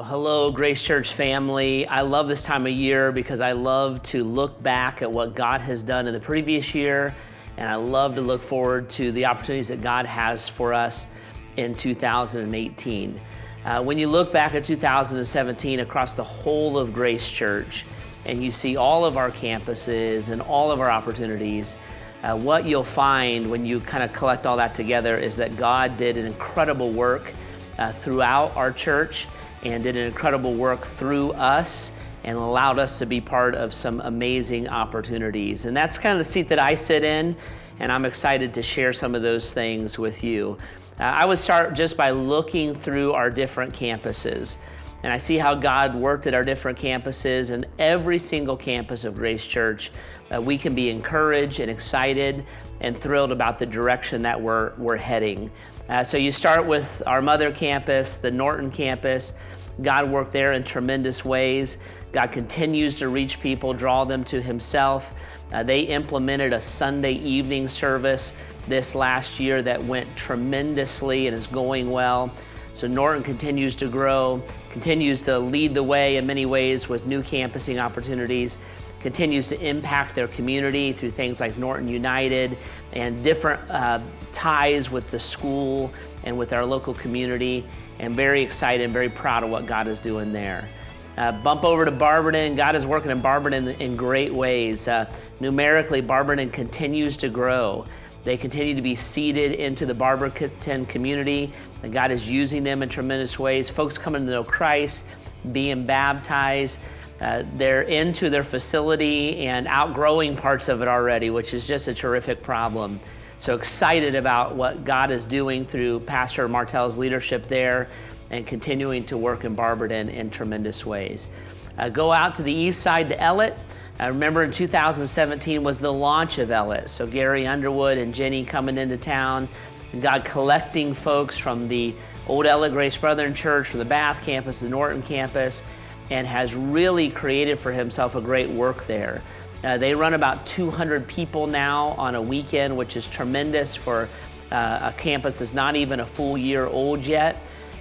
Well, hello, Grace Church family. I love this time of year because I love to look back at what God has done in the previous year, and I love to look forward to the opportunities that God has for us in 2018. Uh, when you look back at 2017 across the whole of Grace Church, and you see all of our campuses and all of our opportunities, uh, what you'll find when you kind of collect all that together is that God did an incredible work uh, throughout our church and did an incredible work through us and allowed us to be part of some amazing opportunities. And that's kind of the seat that I sit in, and I'm excited to share some of those things with you. Uh, I would start just by looking through our different campuses. And I see how God worked at our different campuses, and every single campus of Grace Church, uh, we can be encouraged and excited and thrilled about the direction that we're, we're heading. Uh, so you start with our mother campus, the Norton campus. God worked there in tremendous ways. God continues to reach people, draw them to Himself. Uh, they implemented a Sunday evening service this last year that went tremendously and is going well. So Norton continues to grow, continues to lead the way in many ways with new campusing opportunities continues to impact their community through things like Norton United and different uh, ties with the school and with our local community. And very excited and very proud of what God is doing there. Uh, bump over to Barberton. God is working in Barberton in great ways. Uh, numerically, Barberton continues to grow. They continue to be seeded into the Barberton community, and God is using them in tremendous ways. Folks coming to know Christ, being baptized. Uh, they're into their facility and outgrowing parts of it already, which is just a terrific problem. So excited about what God is doing through Pastor Martell's leadership there and continuing to work in Barberton in tremendous ways. Uh, go out to the east side to Ellet. I remember in 2017 was the launch of Ellet. So Gary Underwood and Jenny coming into town, and God collecting folks from the Old Ellet Grace Brethren Church, from the Bath campus, the Norton campus, and has really created for himself a great work there. Uh, they run about 200 people now on a weekend, which is tremendous for uh, a campus that's not even a full year old yet.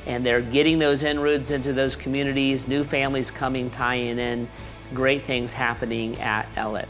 And they're getting those inroads into those communities, new families coming, tying in, great things happening at Ellet.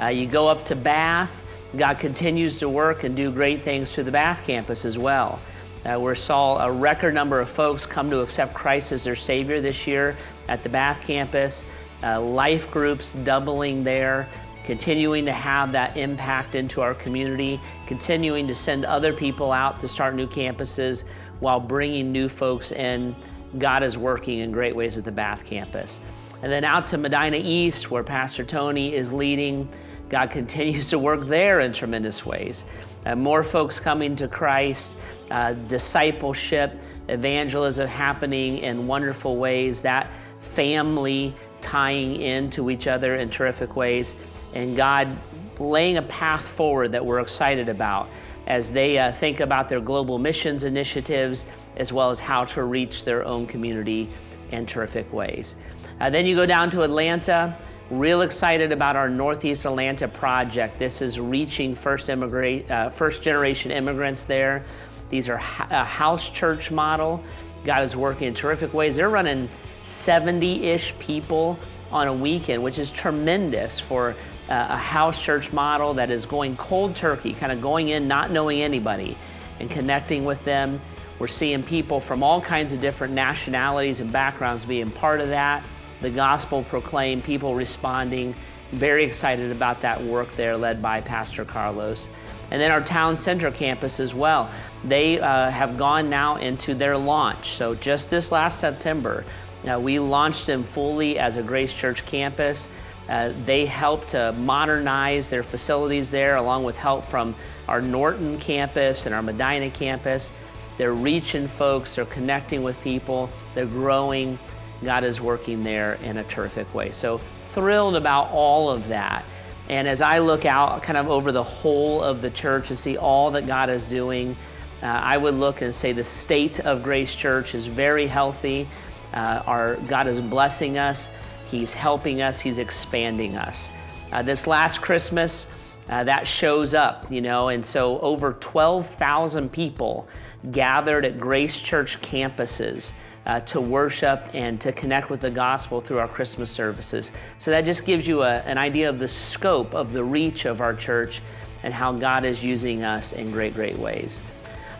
Uh, you go up to Bath, God continues to work and do great things to the Bath campus as well. Uh, we saw a record number of folks come to accept Christ as their Savior this year at the Bath campus. Uh, life groups doubling there, continuing to have that impact into our community, continuing to send other people out to start new campuses while bringing new folks in. God is working in great ways at the Bath campus. And then out to Medina East, where Pastor Tony is leading. God continues to work there in tremendous ways. Uh, more folks coming to Christ, uh, discipleship, evangelism happening in wonderful ways, that family tying into each other in terrific ways, and God laying a path forward that we're excited about as they uh, think about their global missions initiatives as well as how to reach their own community in terrific ways. Uh, then you go down to Atlanta. Real excited about our Northeast Atlanta project. This is reaching first, immigrant, uh, first generation immigrants there. These are a house church model. God is working in terrific ways. They're running 70 ish people on a weekend, which is tremendous for uh, a house church model that is going cold turkey, kind of going in not knowing anybody and connecting with them. We're seeing people from all kinds of different nationalities and backgrounds being part of that the gospel proclaimed, people responding. Very excited about that work there, led by Pastor Carlos. And then our town center campus as well. They uh, have gone now into their launch. So just this last September, uh, we launched them fully as a Grace Church campus. Uh, they helped to modernize their facilities there, along with help from our Norton campus and our Medina campus. They're reaching folks, they're connecting with people, they're growing. God is working there in a terrific way. So thrilled about all of that. And as I look out kind of over the whole of the church to see all that God is doing, uh, I would look and say the state of Grace Church is very healthy. Uh, our God is blessing us. He's helping us. He's expanding us. Uh, this last Christmas, uh, that shows up, you know, and so over 12,000 people gathered at Grace Church campuses uh, to worship and to connect with the gospel through our Christmas services. So that just gives you a, an idea of the scope of the reach of our church and how God is using us in great, great ways.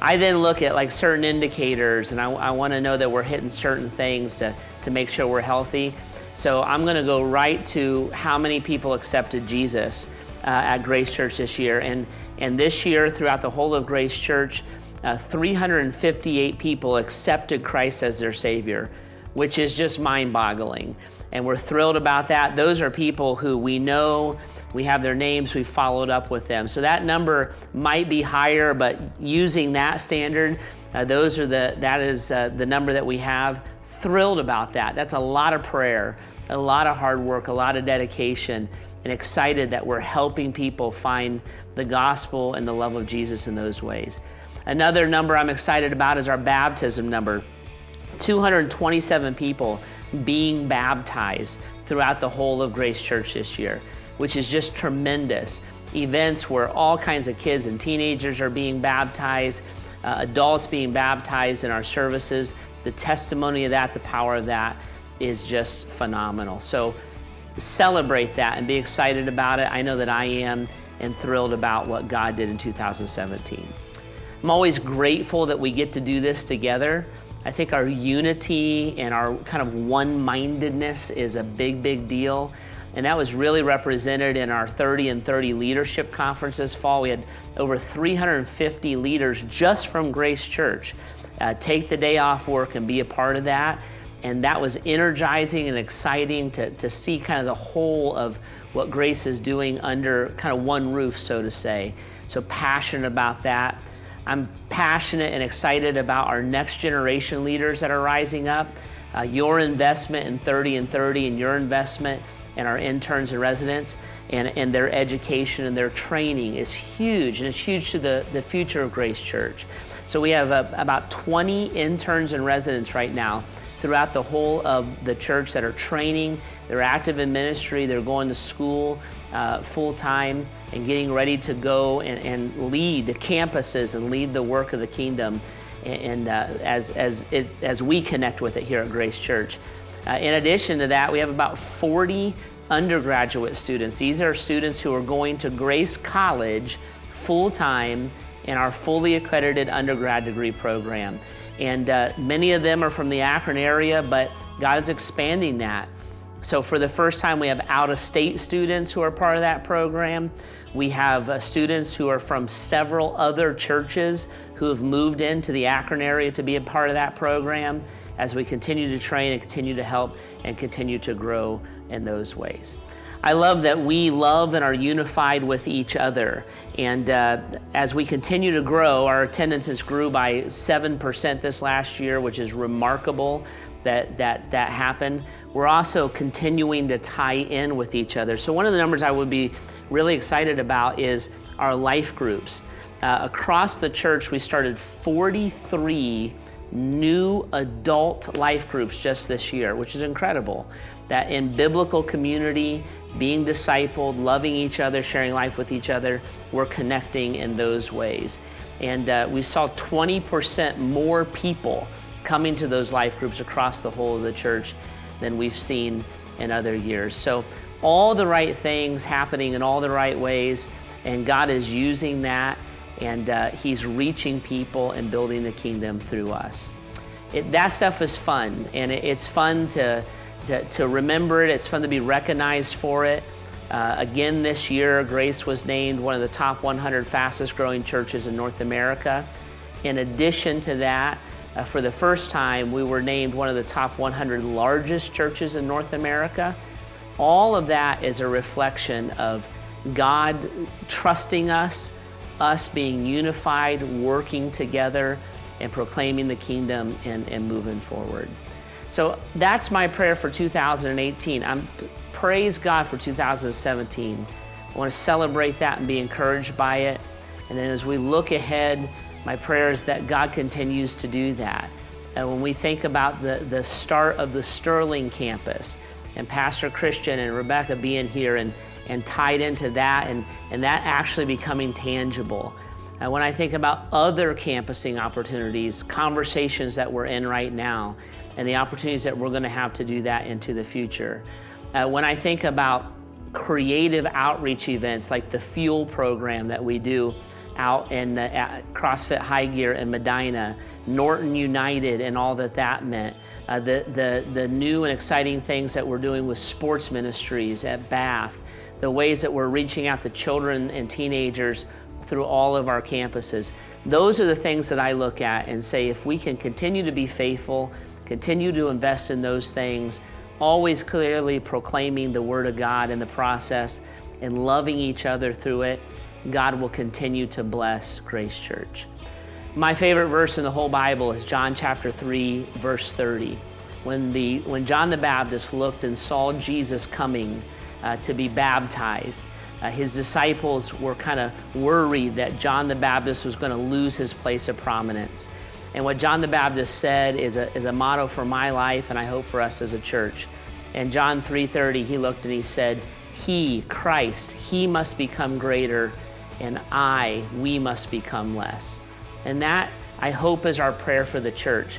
I then look at like certain indicators and I, I want to know that we're hitting certain things to, to make sure we're healthy. So I'm going to go right to how many people accepted Jesus uh, at Grace Church this year. And, and this year, throughout the whole of Grace Church, uh, 358 people accepted Christ as their Savior, which is just mind boggling. And we're thrilled about that. Those are people who we know, we have their names, we've followed up with them. So that number might be higher, but using that standard, uh, those are the, that is uh, the number that we have. Thrilled about that. That's a lot of prayer, a lot of hard work, a lot of dedication, and excited that we're helping people find the gospel and the love of Jesus in those ways. Another number I'm excited about is our baptism number 227 people being baptized throughout the whole of Grace Church this year, which is just tremendous. Events where all kinds of kids and teenagers are being baptized, uh, adults being baptized in our services. The testimony of that, the power of that is just phenomenal. So celebrate that and be excited about it. I know that I am and thrilled about what God did in 2017. I'm always grateful that we get to do this together. I think our unity and our kind of one mindedness is a big, big deal. And that was really represented in our 30 and 30 leadership conference this fall. We had over 350 leaders just from Grace Church uh, take the day off work and be a part of that. And that was energizing and exciting to, to see kind of the whole of what Grace is doing under kind of one roof, so to say. So passionate about that. I'm passionate and excited about our next generation leaders that are rising up. Uh, your investment in 30 and 30 and your investment in our interns and residents and, and their education and their training is huge and it's huge to the, the future of Grace Church. So we have uh, about 20 interns and residents right now throughout the whole of the church that are training. They're active in ministry, they're going to school uh, full time and getting ready to go and, and, lead the campuses and lead the work of the kingdom. And, uh, as, as, it, as we connect with it here at Grace Church. Uh, in addition to that, we have about 40 undergraduate students. These are students who are going to Grace College full time in our fully accredited undergrad degree program. And uh, many of them are from the Akron area, but God is expanding that. So, for the first time, we have out of state students who are part of that program. We have uh, students who are from several other churches who have moved into the Akron area to be a part of that program as we continue to train and continue to help and continue to grow in those ways. I love that we love and are unified with each other. And uh, as we continue to grow, our attendances grew by 7% this last year, which is remarkable that that, that happened. We're also continuing to tie in with each other. So, one of the numbers I would be really excited about is our life groups. Uh, across the church, we started 43 new adult life groups just this year, which is incredible. That in biblical community, being discipled, loving each other, sharing life with each other, we're connecting in those ways. And uh, we saw 20% more people coming to those life groups across the whole of the church than we've seen in other years. So, all the right things happening in all the right ways, and God is using that, and uh, He's reaching people and building the kingdom through us. It, that stuff is fun, and it, it's fun to to, to remember it. It's fun to be recognized for it. Uh, again, this year, Grace was named one of the top 100 fastest growing churches in North America. In addition to that, uh, for the first time, we were named one of the top 100 largest churches in North America. All of that is a reflection of God trusting us, us being unified, working together, and proclaiming the kingdom and, and moving forward. So that's my prayer for 2018. I'm praise God for 2017. I want to celebrate that and be encouraged by it. And then as we look ahead, my prayer is that God continues to do that. And when we think about the, the start of the Sterling campus and Pastor Christian and Rebecca being here and, and tied into that and, and that actually becoming tangible, Uh, when I think about other campusing opportunities, conversations that we're in right now, and the opportunities that we're going to have to do that into the future. Uh, when I think about creative outreach events like the Fuel program that we do out in the CrossFit High Gear in Medina, Norton United, and all that that meant. Uh, the, the, the new and exciting things that we're doing with sports ministries at Bath, the ways that we're reaching out to children and teenagers through all of our campuses. Those are the things that I look at and say if we can continue to be faithful, continue to invest in those things, always clearly proclaiming the Word of God in the process and loving each other through it, God will continue to bless Grace Church. My favorite verse in the whole Bible is John chapter 3, verse 30. When, the, when John the Baptist looked and saw Jesus coming uh, to be baptized, uh, his disciples were kind of worried that John the Baptist was going to lose his place of prominence. And what John the Baptist said is a, is a motto for my life and I hope for us as a church. In John 3:30, he looked and he said, "He, Christ, he must become greater, and I, we must become less." And that I hope is our prayer for the church.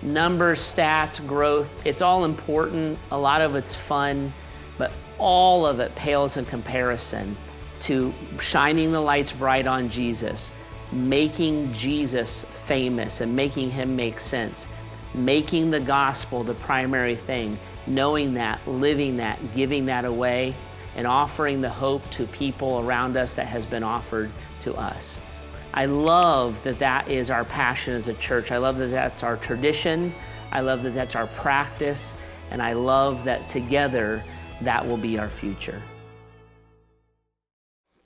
Numbers, stats, growth, it's all important. A lot of it's fun, but all of it pales in comparison to shining the lights bright on Jesus making Jesus famous and making him make sense, making the gospel the primary thing, knowing that, living that, giving that away, and offering the hope to people around us that has been offered to us. I love that that is our passion as a church. I love that that's our tradition. I love that that's our practice. And I love that together that will be our future.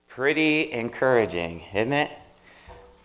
Pretty encouraging, isn't it?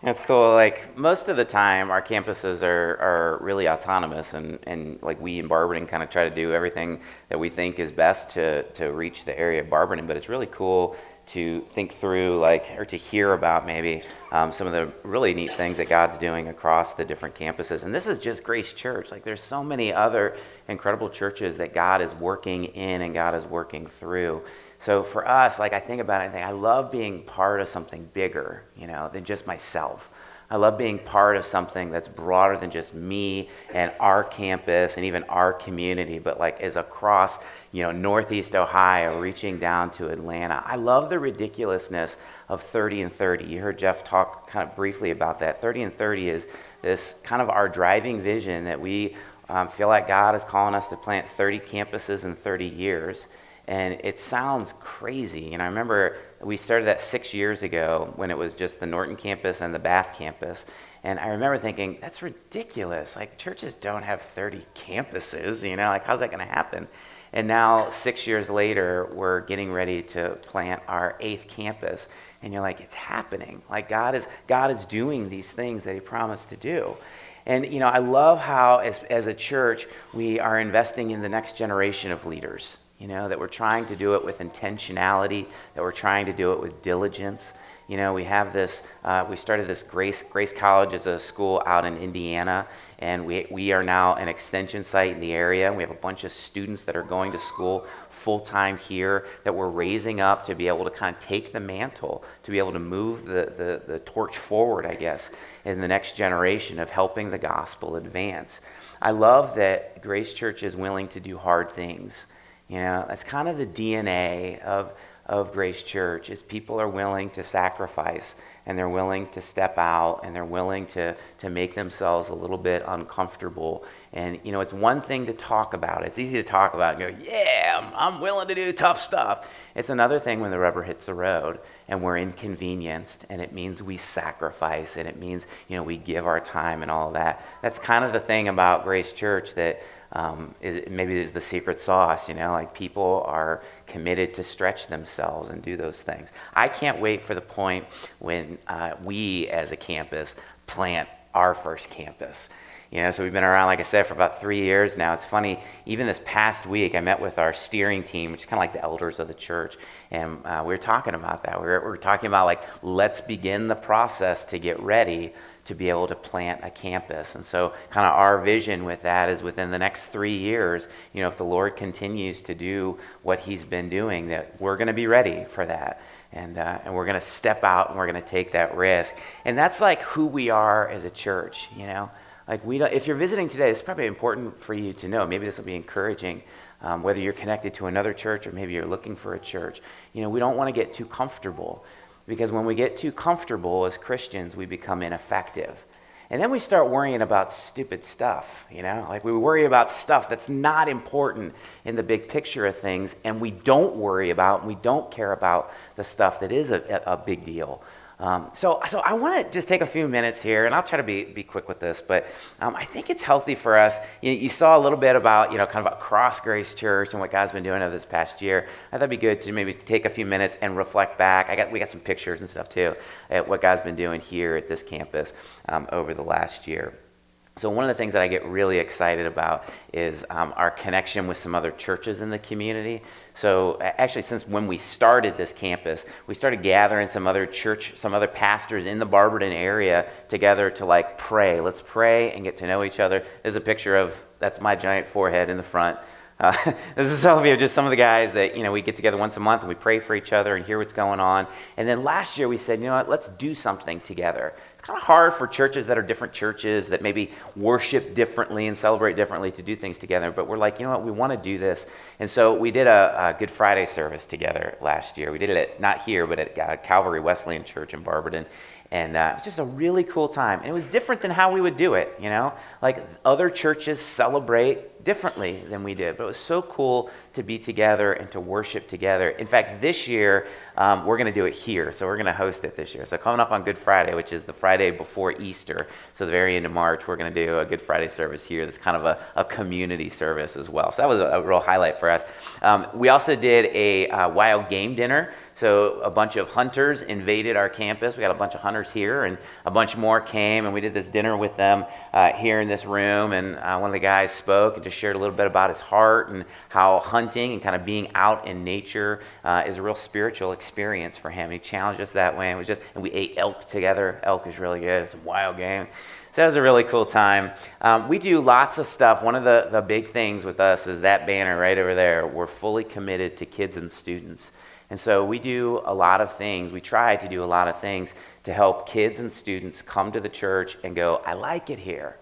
That's cool. Like most of the time, our campuses are, are really autonomous, and, and like we in Barberton kind of try to do everything that we think is best to, to reach the area of Barberton. But it's really cool to think through, like, or to hear about maybe um, some of the really neat things that God's doing across the different campuses. And this is just Grace Church. Like, there's so many other incredible churches that God is working in and God is working through. So for us, like I think about it, think I love being part of something bigger, you know, than just myself. I love being part of something that's broader than just me and our campus and even our community, but like is across, you know, Northeast Ohio, reaching down to Atlanta. I love the ridiculousness of 30 and 30. You heard Jeff talk kind of briefly about that. 30 and 30 is this kind of our driving vision that we um, feel like God is calling us to plant 30 campuses in 30 years. And it sounds crazy. And I remember we started that six years ago when it was just the Norton campus and the Bath campus. And I remember thinking, that's ridiculous. Like, churches don't have 30 campuses, you know, like, how's that going to happen? And now, six years later, we're getting ready to plant our eighth campus. And you're like, it's happening. Like, God is, God is doing these things that He promised to do. And, you know, I love how, as, as a church, we are investing in the next generation of leaders you know, that we're trying to do it with intentionality, that we're trying to do it with diligence. You know, we have this, uh, we started this Grace, Grace College as a school out in Indiana, and we, we are now an extension site in the area. We have a bunch of students that are going to school full time here that we're raising up to be able to kind of take the mantle, to be able to move the, the, the torch forward, I guess, in the next generation of helping the gospel advance. I love that Grace Church is willing to do hard things. You know, that's kind of the DNA of, of Grace Church is people are willing to sacrifice and they're willing to step out and they're willing to, to make themselves a little bit uncomfortable. And, you know, it's one thing to talk about. It's easy to talk about and go, yeah, I'm, I'm willing to do tough stuff. It's another thing when the rubber hits the road and we're inconvenienced and it means we sacrifice and it means, you know, we give our time and all that. That's kind of the thing about Grace Church that um, is, maybe is the secret sauce, you know, like people are committed to stretch themselves and do those things. I can't wait for the point when uh, we as a campus plant our first campus. You know, so we've been around, like I said, for about three years now. It's funny, even this past week, I met with our steering team, which is kind of like the elders of the church, and uh, we were talking about that. We were, we were talking about, like, let's begin the process to get ready to be able to plant a campus. And so, kind of our vision with that is within the next three years, you know, if the Lord continues to do what He's been doing, that we're going to be ready for that. And, uh, and we're going to step out and we're going to take that risk. And that's like who we are as a church, you know? Like we don't, if you're visiting today, it's probably important for you to know. Maybe this will be encouraging, um, whether you're connected to another church or maybe you're looking for a church. You know, we don't want to get too comfortable because when we get too comfortable as Christians, we become ineffective. And then we start worrying about stupid stuff, you know? Like we worry about stuff that's not important in the big picture of things, and we don't worry about, and we don't care about the stuff that is a, a big deal. Um, so, so I want to just take a few minutes here, and I'll try to be, be quick with this, but um, I think it's healthy for us. You, you, saw a little bit about, you know, kind of across Grace Church and what God's been doing over this past year. I thought it'd be good to maybe take a few minutes and reflect back. I got, we got some pictures and stuff too at what God's been doing here at this campus um, over the last year. So, one of the things that I get really excited about is um, our connection with some other churches in the community. So, actually, since when we started this campus, we started gathering some other church, some other pastors in the Barberton area together to like pray. Let's pray and get to know each other. There's a picture of that's my giant forehead in the front. Uh, this is of just some of the guys that you know we get together once a month and we pray for each other and hear what's going on. And then last year we said, you know what, let's do something together kind of hard for churches that are different churches that maybe worship differently and celebrate differently to do things together. But we're like, you know what, we want to do this. And so we did a, a Good Friday service together last year. We did it at, not here, but at uh, Calvary Wesleyan Church in Barberton. And uh, it was just a really cool time. And it was different than how we would do it, you know? Like other churches celebrate differently than we did. But it was so cool to be together and to worship together. In fact, this year, um, we're going to do it here. So we're going to host it this year. So coming up on Good Friday, which is the Friday before Easter, so the very end of March, we're going to do a Good Friday service here. That's kind of a, a community service as well. So that was a, a real highlight for us. Um, we also did a uh, wild game dinner. So a bunch of hunters invaded our campus. We got a bunch of hunters here, and a bunch more came, and we did this dinner with them uh, here in this room. And uh, one of the guys spoke and just shared a little bit about his heart and how hunting and kind of being out in nature uh, is a real spiritual experience for him. He challenged us that way, and we just and we ate elk together. Elk is really good. It's a wild game. So that was a really cool time. Um, we do lots of stuff. One of the, the big things with us is that banner right over there. We're fully committed to kids and students. And so we do a lot of things, we try to do a lot of things to help kids and students come to the church and go, I like it here.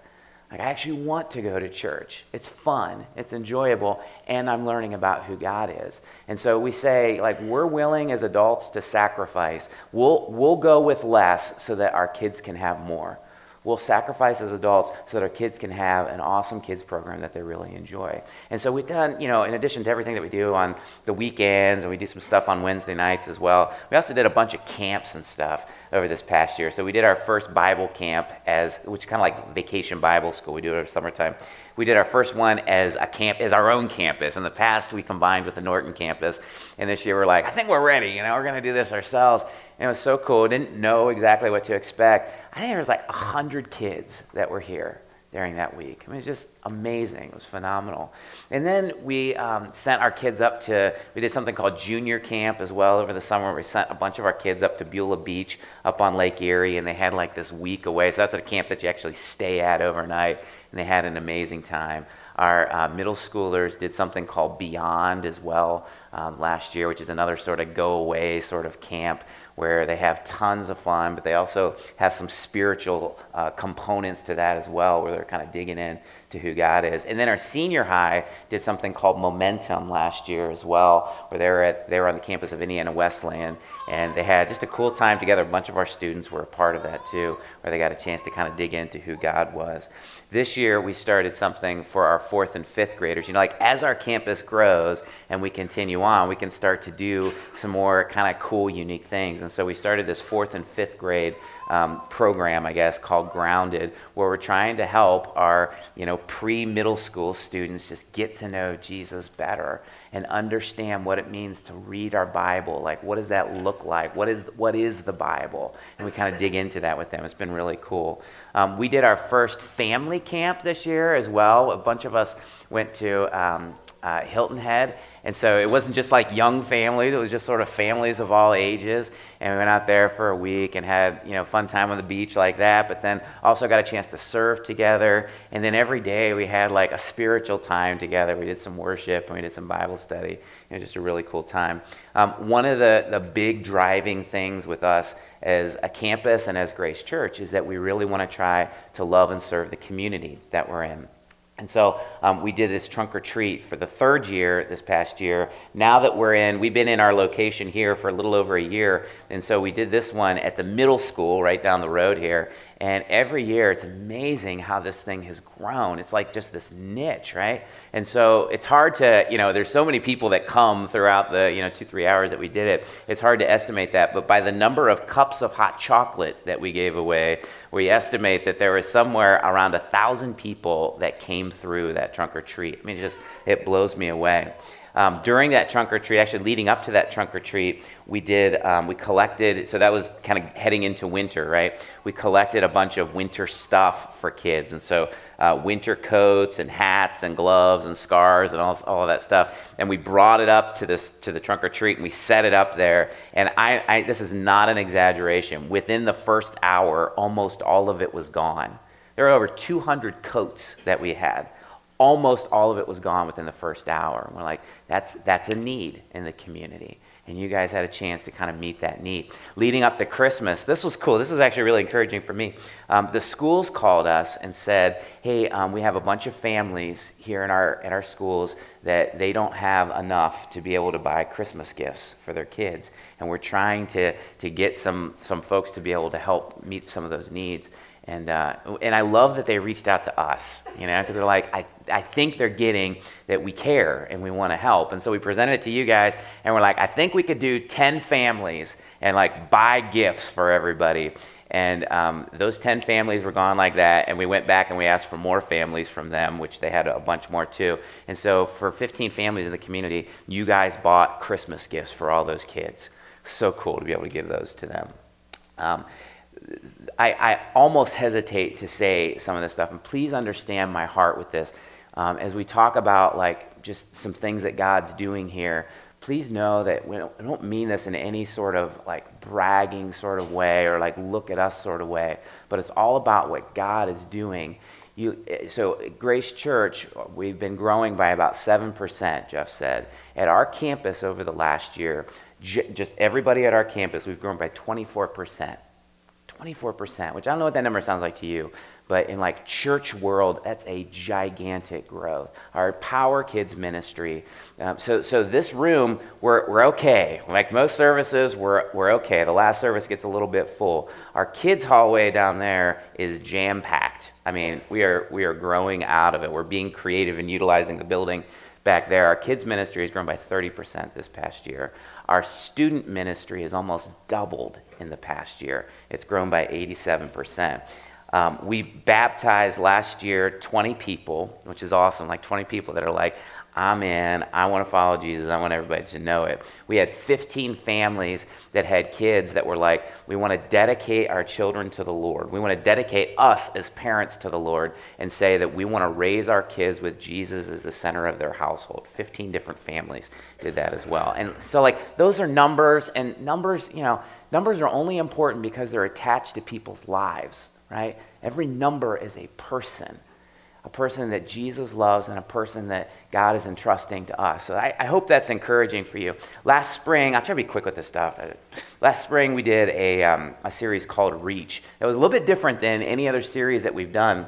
Like, I actually want to go to church. It's fun, it's enjoyable, and I'm learning about who God is. And so we say, like, we're willing as adults to sacrifice. We'll, we'll go with less so that our kids can have more we'll sacrifice as adults so that our kids can have an awesome kids program that they really enjoy. And so we've done, you know, in addition to everything that we do on the weekends, and we do some stuff on Wednesday nights as well, we also did a bunch of camps and stuff over this past year. So we did our first Bible camp as, which is kind of like vacation Bible school. We do it over summertime. We did our first one as a camp, as our own campus. In the past, we combined with the Norton campus, and this year we're like, I think we're ready. You know, we're going to do this ourselves. And it was so cool. Didn't know exactly what to expect. I think there was like 100 kids that were here during that week. I mean, it was just amazing. It was phenomenal. And then we um, sent our kids up to, we did something called junior camp as well over the summer. We sent a bunch of our kids up to Beulah Beach up on Lake Erie, and they had like this week away. So that's a camp that you actually stay at overnight, and they had an amazing time. Our uh, middle schoolers did something called Beyond as well um, last year, which is another sort of go away sort of camp where they have tons of fun, but they also have some spiritual uh, components to that as well, where they're kind of digging in to who God is. And then our senior high did something called Momentum last year as well, where they were, at, they were on the campus of Indiana Wesleyan, and they had just a cool time together. A bunch of our students were a part of that too, where they got a chance to kind of dig into who God was. This year, we started something for our fourth and fifth graders. You know, like as our campus grows and we continue on, we can start to do some more kind of cool, unique things. And so we started this fourth and fifth grade um, program, I guess, called Grounded, where we're trying to help our, you know, pre-middle school students just get to know Jesus better and understand what it means to read our Bible. Like, what does that look like? What is what is the Bible? And we kind of dig into that with them. It's been really cool. Um, we did our first family camp this year as well. A bunch of us went to. Um, uh, Hilton Head. And so it wasn't just like young families, it was just sort of families of all ages. And we went out there for a week and had, you know, fun time on the beach like that, but then also got a chance to serve together. And then every day we had like a spiritual time together. We did some worship and we did some Bible study. It was just a really cool time. Um, one of the, the big driving things with us as a campus and as Grace Church is that we really want to try to love and serve the community that we're in. And so um, we did this trunk or treat for the third year this past year. Now that we're in, we've been in our location here for a little over a year. And so we did this one at the middle school right down the road here. And every year, it's amazing how this thing has grown. It's like just this niche, right? And so it's hard to, you know, there's so many people that come throughout the, you know, two, three hours that we did it. It's hard to estimate that. But by the number of cups of hot chocolate that we gave away, we estimate that there was somewhere around a thousand people that came through that trunk or treat. I mean, it just, it blows me away. Um, during that trunk or treat, actually leading up to that trunk or treat, we did, um, we collected, so that was kind of heading into winter, right? We collected a bunch of winter stuff for kids. And so uh, winter coats and hats and gloves and scarves and all, all of that stuff. And we brought it up to, this, to the trunk or treat and we set it up there. And I, I, this is not an exaggeration. Within the first hour, almost all of it was gone. There were over 200 coats that we had almost all of it was gone within the first hour. And we're like, that's, that's a need in the community. And you guys had a chance to kind of meet that need. Leading up to Christmas, this was cool. This was actually really encouraging for me. Um, the schools called us and said, hey, um, we have a bunch of families here in our, in our schools that they don't have enough to be able to buy Christmas gifts for their kids. And we're trying to, to get some, some folks to be able to help meet some of those needs. And, uh, and I love that they reached out to us, you know, because they're like, I, I think they're getting that we care and we want to help. And so we presented it to you guys, and we're like, I think we could do 10 families and like buy gifts for everybody. And um, those 10 families were gone like that. And we went back and we asked for more families from them, which they had a bunch more too. And so for 15 families in the community, you guys bought Christmas gifts for all those kids. So cool to be able to give those to them. Um, I, I, almost hesitate to say some of this stuff, and please understand my heart with this. Um, as we talk about like just some things that God's doing here, please know that we don't, we don't mean this in any sort of like bragging sort of way or like look at us sort of way, but it's all about what God is doing. You, so Grace Church, we've been growing by about 7%, Jeff said. At our campus over the last year, just everybody at our campus, we've grown by 24%. 24%, which I don't know what that number sounds like to you, but in like church world, that's a gigantic growth. Our Power Kids ministry. Um, so, so this room, we're, we're okay. Like most services, we're, we're okay. The last service gets a little bit full. Our kids hallway down there is jam packed. I mean, we are, we are growing out of it. We're being creative and utilizing the building back there. Our kids ministry has grown by 30% this past year. Our student ministry has almost doubled in the past year. It's grown by 87%. Um, we baptized last year 20 people, which is awesome, like 20 people that are like, I'm in. I want to follow Jesus. I want everybody to know it. We had 15 families that had kids that were like, we want to dedicate our children to the Lord. We want to dedicate us as parents to the Lord and say that we want to raise our kids with Jesus as the center of their household. 15 different families did that as well. And so, like, those are numbers, and numbers, you know, numbers are only important because they're attached to people's lives, right? Every number is a person a person that Jesus loves and a person that God is entrusting to us. So I, I, hope that's encouraging for you. Last spring, I'll try to be quick with this stuff. Last spring, we did a, um, a series called Reach. It was a little bit different than any other series that we've done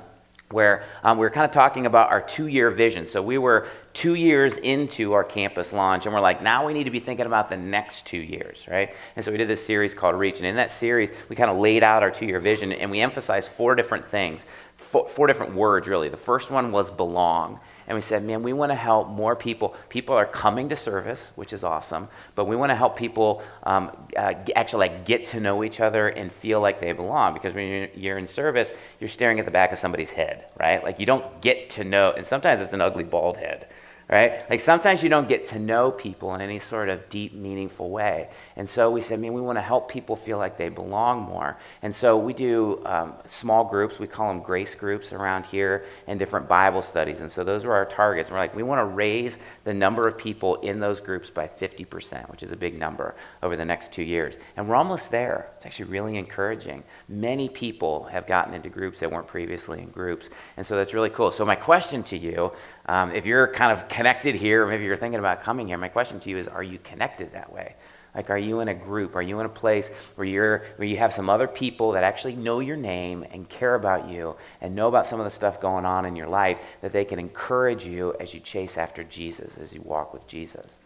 where um, we were kind of talking about our two year vision. So we were two years into our campus launch, and we're like, now we need to be thinking about the next two years, right? And so we did this series called Reach. And in that series, we kind of laid out our two year vision, and we emphasized four different things, four, four different words, really. The first one was belong and we said, man, we want to help more people. People are coming to service, which is awesome, but we want to help people um, uh, actually like get to know each other and feel like they belong. Because when you're in service, you're staring at the back of somebody's head, right? Like you don't get to know, and sometimes it's an ugly bald head. Right? Like sometimes you don't get to know people in any sort of deep, meaningful way. And so we said, man, we want to help people feel like they belong more. And so we do um, small groups. We call them grace groups around here and different Bible studies. And so those are our targets. And we're like, we want to raise the number of people in those groups by 50%, which is a big number over the next two years. And we're almost there. It's actually really encouraging. Many people have gotten into groups that weren't previously in groups. And so that's really cool. So my question to you um, if you're kind of connected here, maybe you're thinking about coming here, my question to you is are you connected that way? Like, are you in a group? Are you in a place where, you're, where you have some other people that actually know your name and care about you and know about some of the stuff going on in your life that they can encourage you as you chase after Jesus, as you walk with Jesus?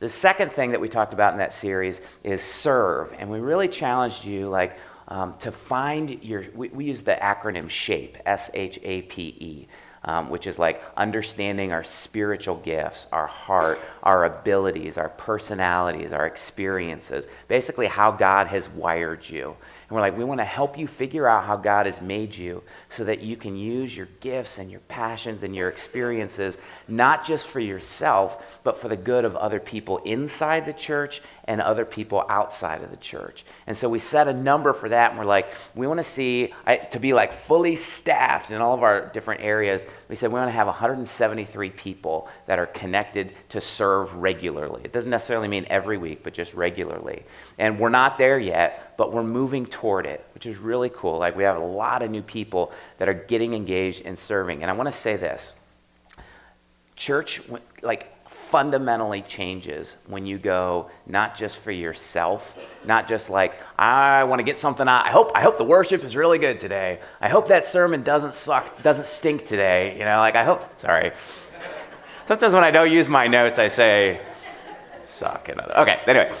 The second thing that we talked about in that series is serve. And we really challenged you, like, um, to find your, we, we use the acronym SHAPE, S H A P E um, which is like understanding our spiritual gifts, our heart, our abilities, our personalities, our experiences, basically how God has wired you. And we're like, we want to help you figure out how God has made you so that you can use your gifts and your passions and your experiences, not just for yourself, but for the good of other people inside the church and other people outside of the church. And so we set a number for that, and we're like, we want to see, to be like fully staffed in all of our different areas. We said we want to have 173 people that are connected to serve regularly. It doesn't necessarily mean every week, but just regularly. And we're not there yet, but we're moving toward it, which is really cool. Like we have a lot of new people that are getting engaged in serving. And I want to say this church, like, fundamentally changes when you go not just for yourself, not just like I want to get something out. I hope I hope the worship is really good today. I hope that sermon doesn't suck, doesn't stink today. You know, like I hope. Sorry. Sometimes when I don't use my notes, I say suck. Another. Okay. Anyway.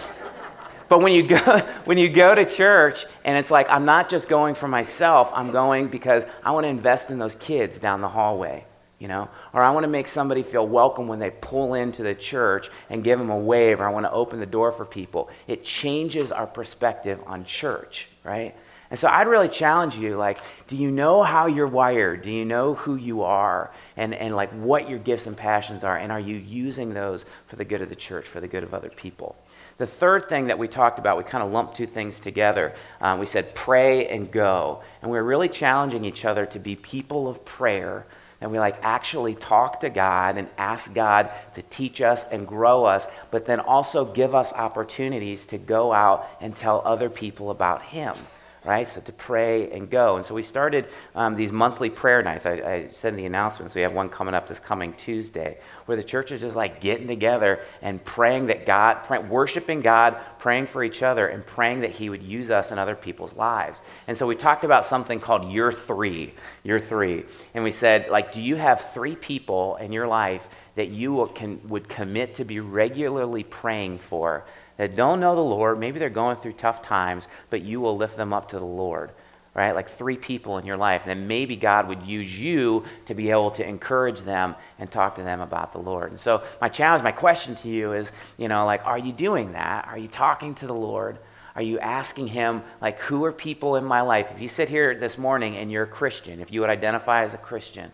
But when you go when you go to church and it's like I'm not just going for myself, I'm going because I want to invest in those kids down the hallway you know? Or i want to make somebody feel welcome when they pull into the church and give them a wave or i want to open the door for people. It changes our perspective on church right? And so i'd really challenge you like do you know how you're wired? Do you know who you are? And, and like what your gifts and passions are? And are you using those for the good of the church for the good of other people? The third thing that we talked about, we kind of lumped two things together. Um, we said pray and go. And we we're really challenging each other to be people of prayer and we like actually talk to God and ask God to teach us and grow us, but then also give us opportunities to go out and tell other people about Him right? So to pray and go. And so we started um, these monthly prayer nights. I, I in the announcements, we have one coming up this coming Tuesday, where the church is just like getting together and praying that God, pray, worshiping God, praying for each other, and praying that He would use us in other people's lives. And so we talked about something called year three, year three. And we said, like, do you have three people in your life that you will, can, would commit to be regularly praying for that don't know the Lord. Maybe they're going through tough times, but you will lift them up to the Lord, right? Like three people in your life. And then maybe God would use you to be able to encourage them and talk to them about the Lord. And so, my challenge, my question to you is, you know, like, are you doing that? Are you talking to the Lord? Are you asking Him, like, who are people in my life? If you sit here this morning and you're a Christian, if you would identify as a Christian,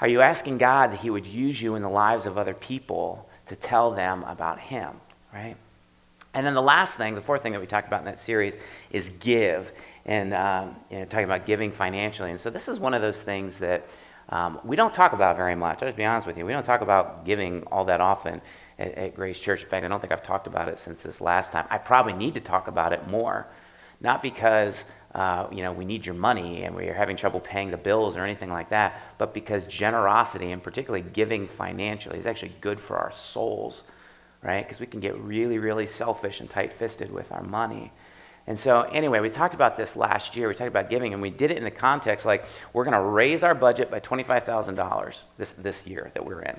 are you asking God that He would use you in the lives of other people to tell them about Him, right? And then the last thing, the fourth thing that we talked about in that series is give, and um, you know, talking about giving financially. And so this is one of those things that um, we don't talk about very much. I'll just be honest with you. We don't talk about giving all that often at, at Grace Church. In fact, I don't think I've talked about it since this last time. I probably need to talk about it more, not because uh, you know we need your money and we're having trouble paying the bills or anything like that, but because generosity and particularly giving financially is actually good for our souls right? Because we can get really, really selfish and tight fisted with our money. And so, anyway, we talked about this last year. We talked about giving, and we did it in the context like we're going to raise our budget by $25,000 this, this year that we're in.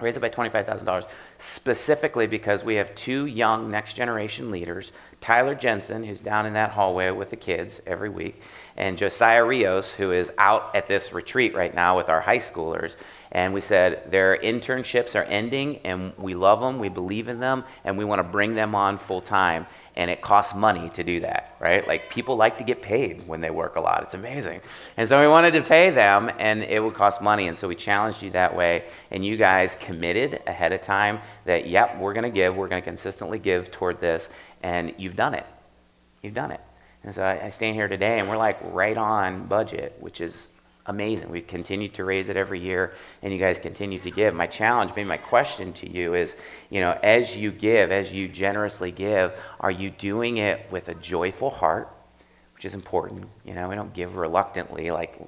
Raise it by $25,000 specifically because we have two young next generation leaders Tyler Jensen, who's down in that hallway with the kids every week, and Josiah Rios, who is out at this retreat right now with our high schoolers. And we said their internships are ending, and we love them, we believe in them, and we want to bring them on full time. and it costs money to do that, right? Like people like to get paid when they work a lot. It's amazing. And so we wanted to pay them, and it would cost money. And so we challenged you that way, and you guys committed ahead of time that, yep, we're going to give, we're going to consistently give toward this, and you've done it. You've done it. And so I, stand here today, and we're like right on budget, which is amazing. We've continued to raise it every year, and you guys continue to give. My challenge, maybe my question to you is, you know, as you give, as you generously give, are you doing it with a joyful heart, which is important? You know, we don't give reluctantly, like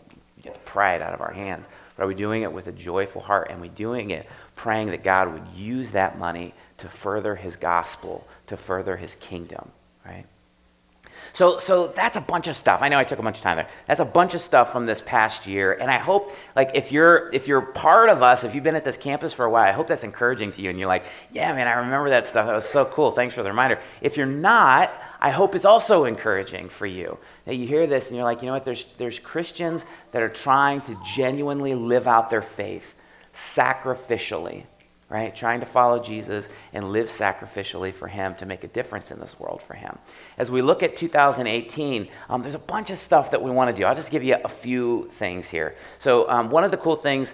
get the pride out of our hands. But are we doing it with a joyful heart? And we doing it praying that God would use that money to further His gospel, to further His kingdom, right? So, so that's a bunch of stuff. I know I took a bunch of time there. That's a bunch of stuff from this past year, and I hope, like, if you're if you're part of us, if you've been at this campus for a while, I hope that's encouraging to you, and you're like, yeah, man, I remember that stuff. That was so cool. Thanks for the reminder. If you're not, I hope it's also encouraging for you that you hear this and you're like, you know what? There's there's Christians that are trying to genuinely live out their faith sacrificially right? Trying to follow Jesus and live sacrificially for Him to make a difference in this world for Him. As we look at 2018, um, there's a bunch of stuff that we want to do. I'll just give you a few things here. So, um, one of the cool things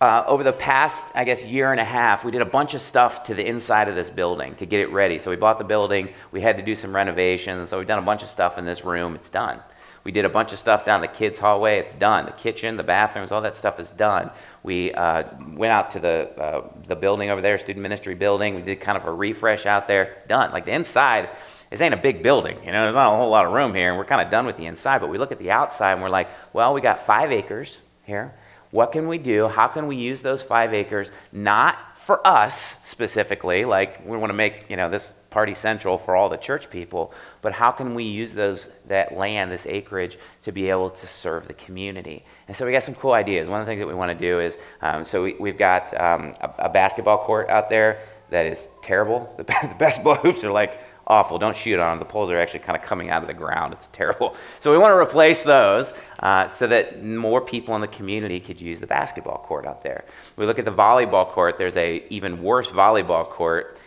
uh, over the past, I guess, year and a half, we did a bunch of stuff to the inside of this building to get it ready. So, we bought the building, we had to do some renovations, so we've done a bunch of stuff in this room. It's done. We did a bunch of stuff down the kids' hallway. It's done. The kitchen, the bathrooms, all that stuff is done. We uh, went out to the, uh, the building over there, student ministry building. We did kind of a refresh out there. It's done. Like the inside, this ain't a big building. You know, there's not a whole lot of room here, and we're kind of done with the inside. But we look at the outside and we're like, well, we got five acres here. What can we do? How can we use those five acres not for us specifically, like we want to make you know this party central for all the church people, but how can we use those that land, this acreage, to be able to serve the community? And so we got some cool ideas. One of the things that we want to do is, um, so we, have got um, a, a, basketball court out there that is terrible. The, the basketball hoops are like awful. Don't shoot on them. The poles are actually kind of coming out of the ground. It's terrible. So we want to replace those uh, so that more people in the community could use the basketball court out there. We look at the volleyball court. There's a even worse volleyball court.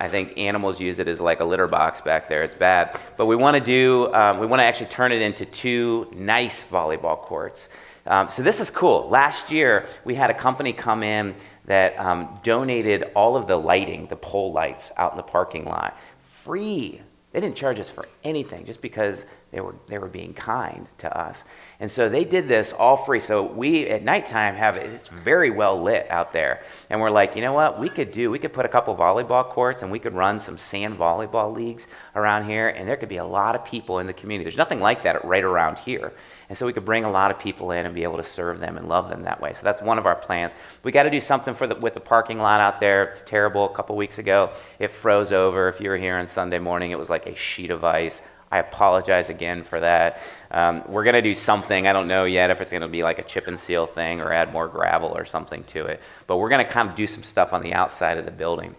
I think animals use it as like a litter box back there. It's bad. But we want to do. Um, we want to actually turn it into two nice volleyball courts. Um, so this is cool. Last year we had a company come in that um, donated all of the lighting, the pole lights out in the parking lot free. They didn't charge us for anything just because they were, they were being kind to us. And so they did this all free. So we at nighttime have it's very well lit out there. And we're like, you know what? We could do, we could put a couple volleyball courts and we could run some sand volleyball leagues around here. And there could be a lot of people in the community. There's nothing like that right around here. And so we could bring a lot of people in and be able to serve them and love them that way. So that's one of our plans. We got to do something for the, with the parking lot out there. It's terrible. A couple weeks ago, it froze over. If you were here on Sunday morning, it was like a sheet of ice. I apologize again for that. Um, we're going to do something. I don't know yet if it's going to be like a chip and seal thing or add more gravel or something to it. But we're going to kind of do some stuff on the outside of the building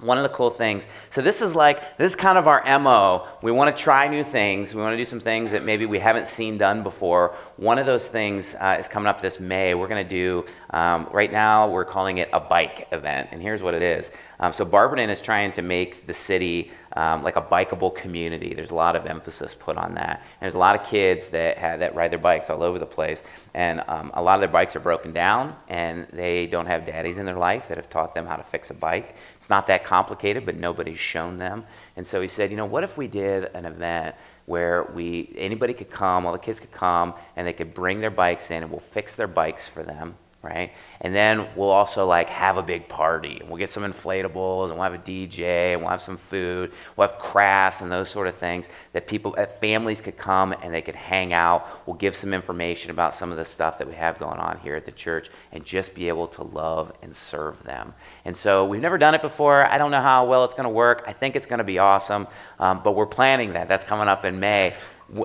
one of the cool things so this is like this is kind of our mo we want to try new things we want to do some things that maybe we haven't seen done before one of those things uh, is coming up this may we're going to do um, right now we're calling it a bike event and here's what it is um, so barberton is trying to make the city um, like a bikeable community. There's a lot of emphasis put on that. And there's a lot of kids that have, that ride their bikes all over the place, and um, a lot of their bikes are broken down, and they don't have daddies in their life that have taught them how to fix a bike. It's not that complicated, but nobody's shown them. And so he said, you know, what if we did an event where we anybody could come, all the kids could come, and they could bring their bikes in, and we'll fix their bikes for them right? And then we'll also like have a big party. We'll get some inflatables and we'll have a DJ and we'll have some food. We'll have crafts and those sort of things that people, that families could come and they could hang out. We'll give some information about some of the stuff that we have going on here at the church and just be able to love and serve them. And so we've never done it before. I don't know how well it's going to work. I think it's going to be awesome, um, but we're planning that. That's coming up in May.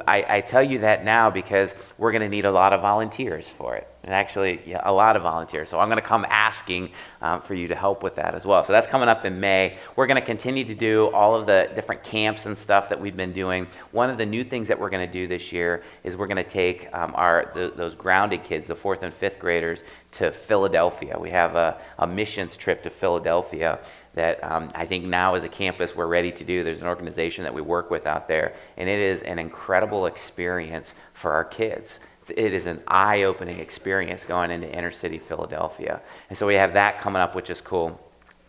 I, I tell you that now because we're going to need a lot of volunteers for it actually yeah, a lot of volunteers. So I'm going to come asking um, for you to help with that as well. So that's coming up in May. We're going to continue to do all of the different camps and stuff that we've been doing. One of the new things that we're going to do this year is we're going to take um, our the, those grounded kids, the fourth and fifth graders, to Philadelphia. We have a, a missions trip to Philadelphia that um, I think now as a campus we're ready to do. There's an organization that we work with out there, and it is an incredible experience for our kids. It is an eye opening experience going into inner city Philadelphia. And so we have that coming up, which is cool.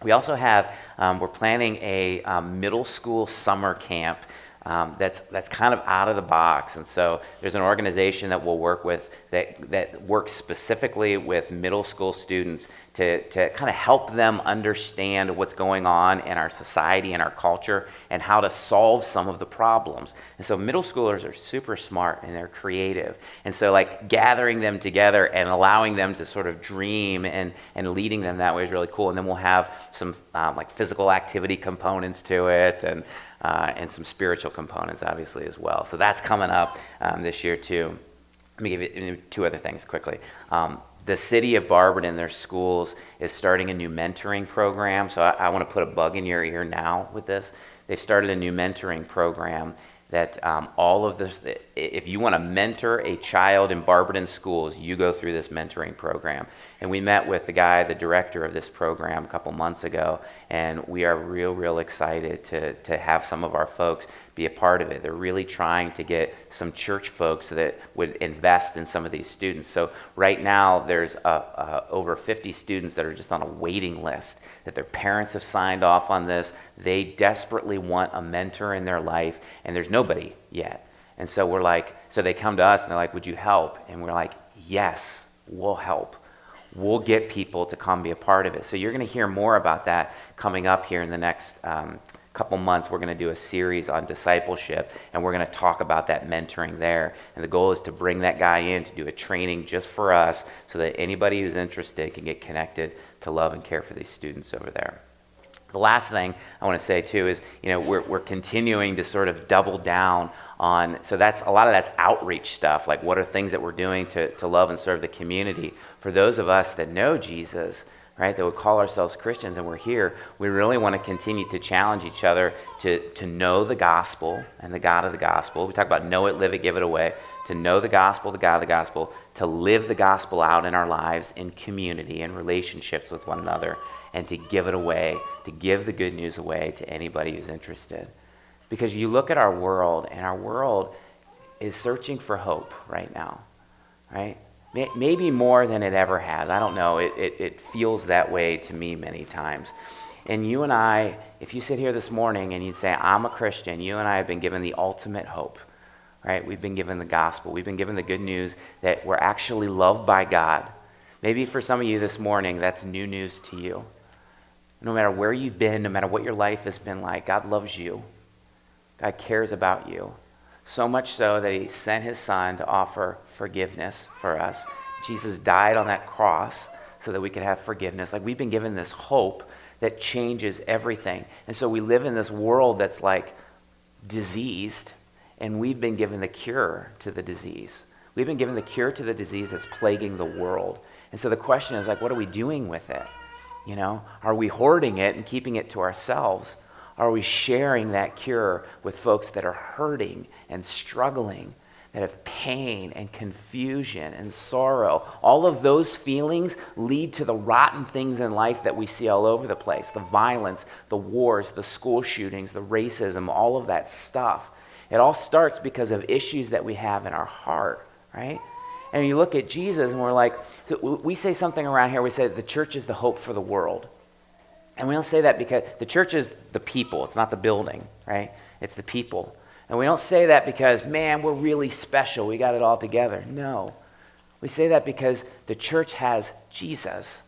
We also have, um, we're planning a um, middle school summer camp um, that's, that's kind of out of the box. And so there's an organization that we'll work with that, that works specifically with middle school students to, to kind of help them understand what's going on in our society and our culture and how to solve some of the problems. And so middle schoolers are super smart and they're creative. And so, like, gathering them together and allowing them to sort of dream and, and leading them that way is really cool. And then we'll have some, um, like, physical activity components to it and, uh, and some spiritual components, obviously, as well. So that's coming up um, this year, too. Let me give you two other things quickly. Um, the city of Barberton, their schools, is starting a new mentoring program. So I, I want to put a bug in your ear now with this. They've started a new mentoring program that um, all of this, if you want to mentor a child in Barberton schools, you go through this mentoring program. And we met with the guy, the director of this program, a couple months ago, and we are real, real excited to, to have some of our folks be a part of it. They're really trying to get some church folks that would invest in some of these students. So right now, there's uh, uh, over 50 students that are just on a waiting list, that their parents have signed off on this. They desperately want a mentor in their life, and there's nobody yet. And so we're like, so they come to us and they're like, would you help? And we're like, yes, we'll help we'll get people to come be a part of it. So you're going to hear more about that coming up here in the next um, couple months, we're going to do a series on discipleship, and we're going to talk about that mentoring there. And the goal is to bring that guy in to do a training just for us so that anybody who's interested can get connected to love and care for these students over there. The last thing I want to say too is, you know, we're, we're continuing to sort of double down on, so that's a lot of that's outreach stuff, like what are things that we're doing to, to love and serve the community. For those of us that know Jesus, right, that would call ourselves Christians and we're here, we really want to continue to challenge each other to, to know the gospel and the God of the gospel. We talk about know it, live it, give it away. To know the gospel, the God of the gospel, to live the gospel out in our lives in community and relationships with one another, and to give it away, to give the good news away to anybody who's interested. Because you look at our world, and our world is searching for hope right now, right? Maybe more than it ever has. I don't know. It, it, it, feels that way to me many times. And you and I, if you sit here this morning and you say, I'm a Christian, you and I have been given the ultimate hope, right? We've been given the gospel. We've been given the good news that we're actually loved by God. Maybe for some of you this morning, that's new news to you. No matter where you've been, no matter what your life has been like, God loves you. God cares about you. So much so that he sent his son to offer forgiveness for us. Jesus died on that cross so that we could have forgiveness. Like we've been given this hope that changes everything. And so we live in this world that's like diseased, and we've been given the cure to the disease. We've been given the cure to the disease that's plaguing the world. And so the question is like, what are we doing with it? You know, are we hoarding it and keeping it to ourselves? Are we sharing that cure with folks that are hurting and struggling, that have pain and confusion and sorrow? All of those feelings lead to the rotten things in life that we see all over the place the violence, the wars, the school shootings, the racism, all of that stuff. It all starts because of issues that we have in our heart, right? And you look at Jesus and we're like, we say something around here, we say the church is the hope for the world. And we don't say that because the church is the people, it's not the building, right? It's the people. And we don't say that because, man, we're really special, we got it all together. No. We say that because the church has Jesus.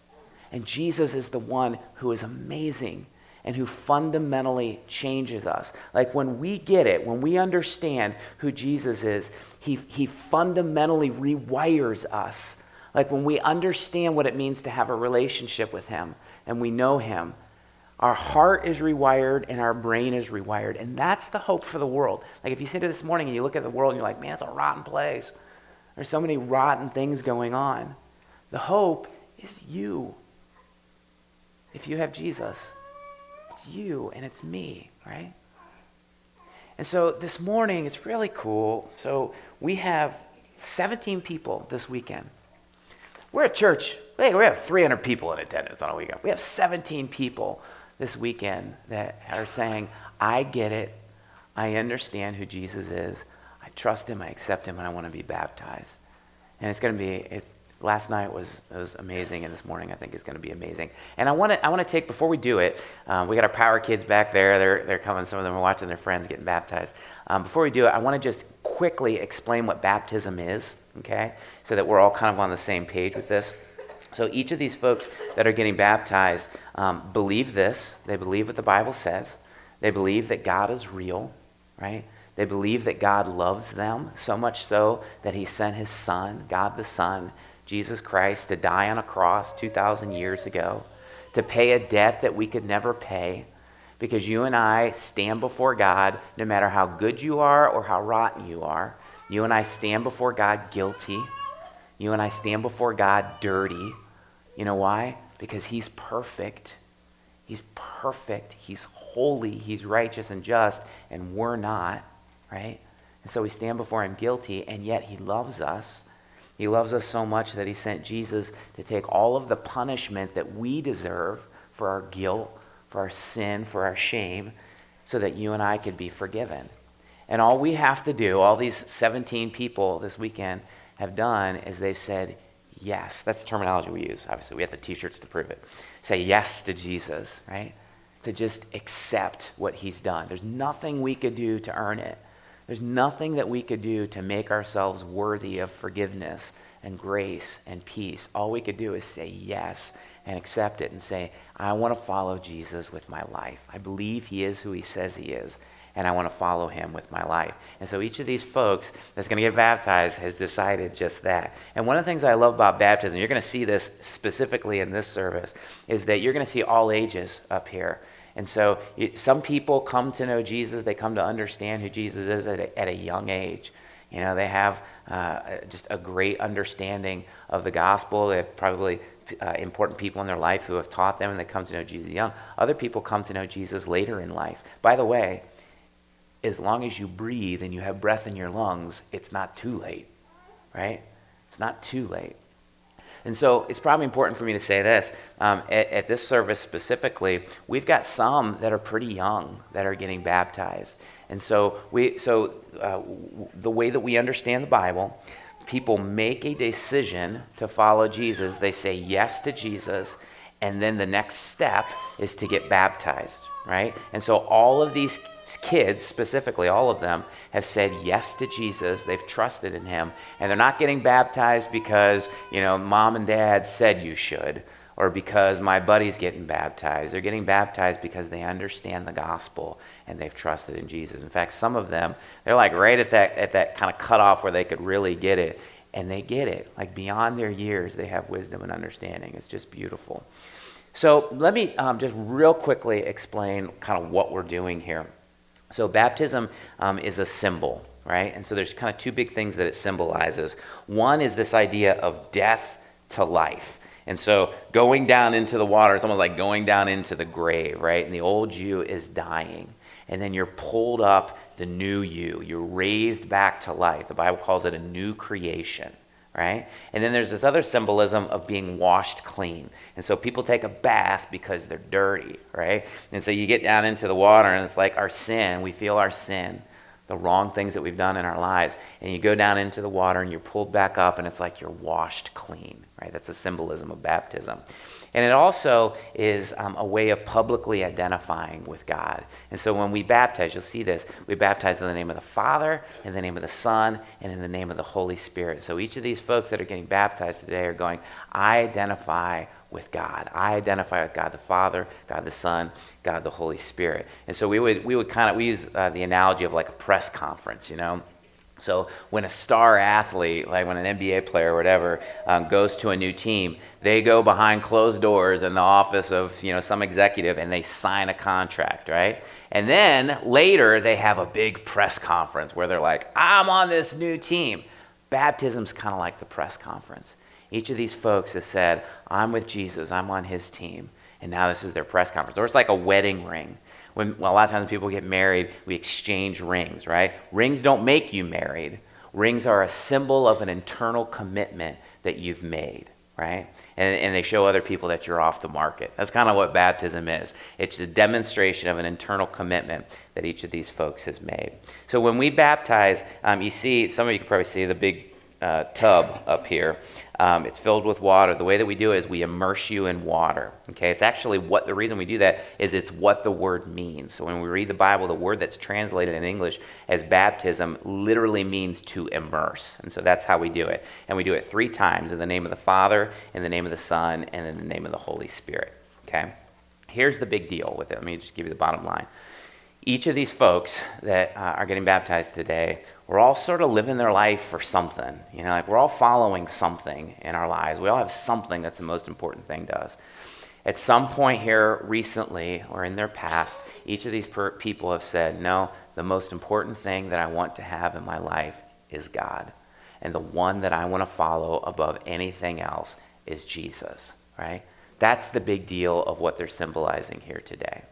And Jesus is the one who is amazing and who fundamentally changes us. Like when we get it, when we understand who Jesus is, he, he fundamentally rewires us. Like when we understand what it means to have a relationship with him, and we know Him, our heart is rewired and our brain is rewired. And that's the hope for the world. Like if you sit here this morning and you look at the world and you're like, man, it's a rotten place. There's so many rotten things going on. The hope is you. If you have Jesus, it's you and it's me, right? And so this morning, it's really cool. So we have 17 people this weekend. We're at church. Hey, we have 300 people in attendance on a weekend. We have 17 people this weekend that are saying, I get it. I understand who Jesus is. I trust him. I accept him. And I want to be baptized. And it's going to be, last night was, was amazing, and this morning I think is going to be amazing. And I want to I want to take before we do it. Um, we got our power kids back there. They're they're coming. Some of them are watching their friends getting baptized. Um, before we do it, I want to just quickly explain what baptism is, okay, so that we're all kind of on the same page with this. So each of these folks that are getting baptized um, believe this. They believe what the Bible says. They believe that God is real, right? They believe that God loves them so much so that He sent His Son, God the Son, Jesus Christ to die on a cross 2,000 years ago, to pay a debt that we could never pay. Because you and I stand before God, no matter how good you are or how rotten you are. You and I stand before God guilty. You and I stand before God dirty. You know why? Because He's perfect. He's perfect. He's holy. He's righteous and just, and we're not, right? And so we stand before Him guilty, and yet He loves us he loves us so much that he sent Jesus to take all of the punishment that we deserve for our guilt, for our sin, for our shame, so that you and I could be forgiven. And all we have to do, all these 17 people this weekend have done, is they've said yes. That's the terminology we use. Obviously, we have the t shirts to prove it. Say yes to Jesus, right? To just accept what he's done. There's nothing we could do to earn it. There's nothing that we could do to make ourselves worthy of forgiveness and grace and peace. All we could do is say yes and accept it and say, I want to follow Jesus with my life. I believe he is who he says he is, and I want to follow him with my life. And so each of these folks that's going to get baptized has decided just that. And one of the things I love about baptism, you're going to see this specifically in this service, is that you're going to see all ages up here. And so some people come to know Jesus, they come to understand who Jesus is at a, at a young age. You know, they have uh, just a great understanding of the gospel. They have probably uh, important people in their life who have taught them and they come to know Jesus young. Other people come to know Jesus later in life. By the way, as long as you breathe and you have breath in your lungs, it's not too late, right? It's not too late. And so it's probably important for me to say this. Um, at, at, this service specifically, we've got some that are pretty young that are getting baptized. And so, we, so uh, the way that we understand the Bible, people make a decision to follow Jesus. They say yes to Jesus, and then the next step is to get baptized, right? And so all of these kids, specifically all of them, have said yes to Jesus. They've trusted in him. And they're not getting baptized because, you know, mom and dad said you should or because my buddy's getting baptized. They're getting baptized because they understand the gospel and they've trusted in Jesus. In fact, some of them, they're like right at that, at that kind of cutoff where they could really get it. And they get it. Like beyond their years, they have wisdom and understanding. It's just beautiful. So let me um, just real quickly explain kind of what we're doing here. So, baptism um, is a symbol, right? And so there's kind of two big things that it symbolizes. One is this idea of death to life. And so going down into the water is almost like going down into the grave, right? And the old you is dying. And then you're pulled up the new you. You're raised back to life. The Bible calls it a new creation right? And then there's this other symbolism of being washed clean. And so people take a bath because they're dirty, right? And so you get down into the water and it's like our sin, we feel our sin, the wrong things that we've done in our lives. And you go down into the water and you're pulled back up and it's like you're washed clean, right? That's a symbolism of baptism. And it also is um, a way of publicly identifying with God. And so when we baptize, you'll see this, we baptize in the name of the Father, in the name of the Son, and in the name of the Holy Spirit. So each of these folks that are getting baptized today are going, I identify with God. I identify with God the Father, God the Son, God the Holy Spirit. And so we would, we would kind of, we use uh, the analogy of like a press conference, you know? So when a star athlete, like when an NBA player or whatever, um, goes to a new team, they go behind closed doors in the office of you know some executive and they sign a contract, right? And then later they have a big press conference where they're like, "I'm on this new team." Baptism's kind of like the press conference. Each of these folks has said, I'm with Jesus, I'm on his team. And now this is their press conference. Or it's like a wedding ring. When well, a lot of times people get married, we exchange rings, right? Rings don't make you married. Rings are a symbol of an internal commitment that you've made, right? And, and they show other people that you're off the market. That's kind of what baptism is. It's a demonstration of an internal commitment that each of these folks has made. So when we baptize, um, you see, some of you can probably see the big uh, tub up here. Um, it's filled with water. The way that we do it is we immerse you in water. Okay, it's actually what the reason we do that is it's what the word means. So when we read the Bible, the word that's translated in English as baptism literally means to immerse, and so that's how we do it. And we do it three times in the name of the Father, in the name of the Son, and in the name of the Holy Spirit. Okay, here's the big deal with it. Let me just give you the bottom line. Each of these folks that uh, are getting baptized today we're all sort of living their life for something. You know, like we're all following something in our lives. We all have something that's the most important thing to us. At some point here recently or in their past, each of these per- people have said, No, the most important thing that I want to have in my life is God. And the one that I want to follow above anything else is Jesus, right? That's the big deal of what they're symbolizing here today.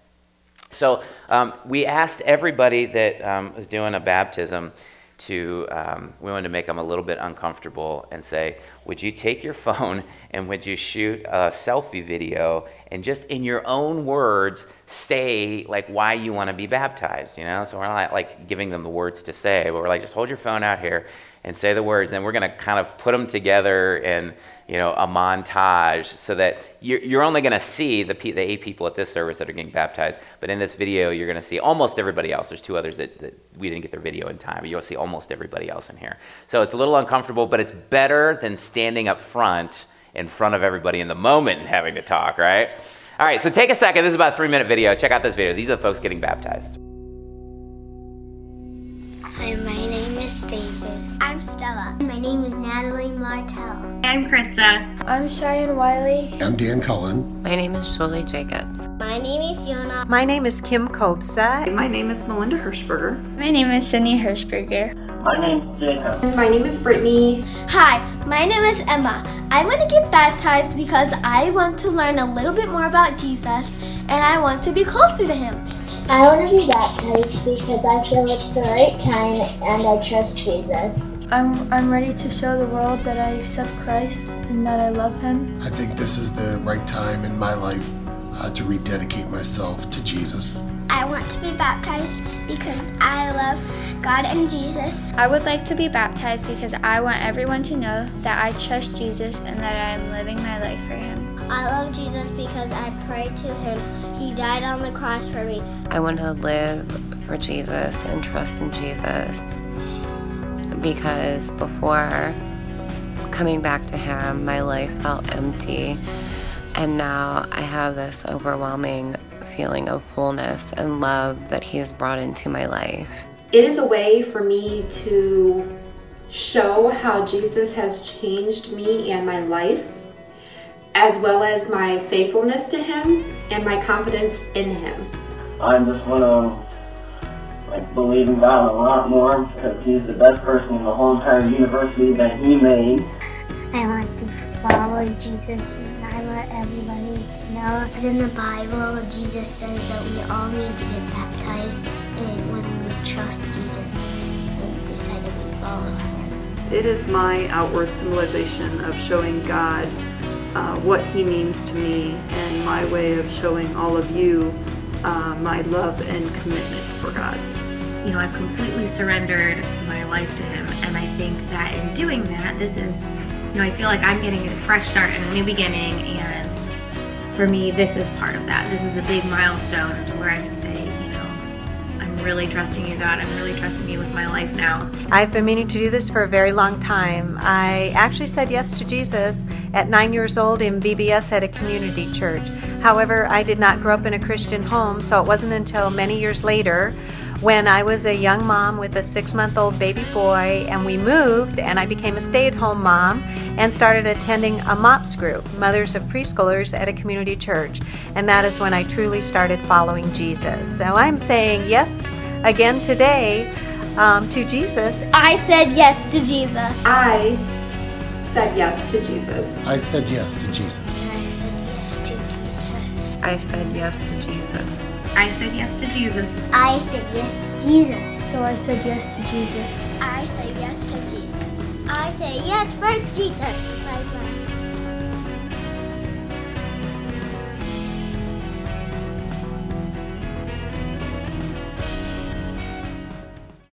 So um, we asked everybody that um, was doing a baptism to, um, we wanted to make them a little bit uncomfortable and say, would you take your phone and would you shoot a selfie video and just in your own words say like why you want to be baptized, you know? So we're not like giving them the words to say, but we're like, just hold your phone out here and say the words. And we're going to kind of put them together and you know, a montage so that you're, you're only going to see the, the eight people at this service that are getting baptized. But in this video, you're going to see almost everybody else. There's two others that, that we didn't get their video in time, but you'll see almost everybody else in here. So it's a little uncomfortable, but it's better than standing up front in front of everybody in the moment and having to talk, right? All right, so take a second. This is about a three minute video. Check out this video. These are the folks getting baptized. Hi, my Stella. My name is Natalie Martell. I'm Krista. I'm Cheyenne Wiley. I'm Dan Cullen. My name is Julie Jacobs. My name is Yona. My name is Kim Kobsa. My name is Melinda Hirschberger. My name is Cindy Hirschberger. My name's Jacob. My name is Brittany. Hi, my name is Emma. I want to get baptized because I want to learn a little bit more about Jesus and I want to be closer to him. I want to be baptized because I feel it's the right time and I trust Jesus. I'm, I'm ready to show the world that I accept Christ and that I love him. I think this is the right time in my life uh, to rededicate myself to Jesus. I want to be baptized because I love God and Jesus. I would like to be baptized because I want everyone to know that I trust Jesus and that I am living my life for Him. I love Jesus because I pray to Him. He died on the cross for me. I want to live for Jesus and trust in Jesus because before coming back to Him, my life felt empty. And now I have this overwhelming feeling of fullness and love that He has brought into my life. It is a way for me to show how Jesus has changed me and my life, as well as my faithfulness to Him and my confidence in Him. I'm just want to like believe in God a lot more because He's the best person in the whole entire university that He made. I want to follow Jesus and I want everybody to know. In the Bible, Jesus says that we all need to get baptized and when we trust Jesus and decide that we follow Him. It is my outward symbolization of showing God uh, what He means to me and my way of showing all of you uh, my love and commitment for God. You know, I've completely surrendered my life to Him, and I think that in doing that, this is you know, I feel like I'm getting a fresh start and a new beginning, and for me, this is part of that. This is a big milestone where I can say, you know, I'm really trusting you, God. I'm really trusting you with my life now. I've been meaning to do this for a very long time. I actually said yes to Jesus at nine years old in VBS at a community church. However, I did not grow up in a Christian home, so it wasn't until many years later when I was a young mom with a six month old baby boy, and we moved, and I became a stay at home mom and started attending a MOPS group, Mothers of Preschoolers, at a community church. And that is when I truly started following Jesus. So I'm saying yes again today um, to Jesus. I said yes to Jesus. I said yes to Jesus. I said yes to Jesus. I said yes to Jesus. I said yes to Jesus. I said yes to Jesus. I said yes to Jesus. So I said yes to Jesus. I said yes to Jesus. I say yes for Jesus. Bye bye.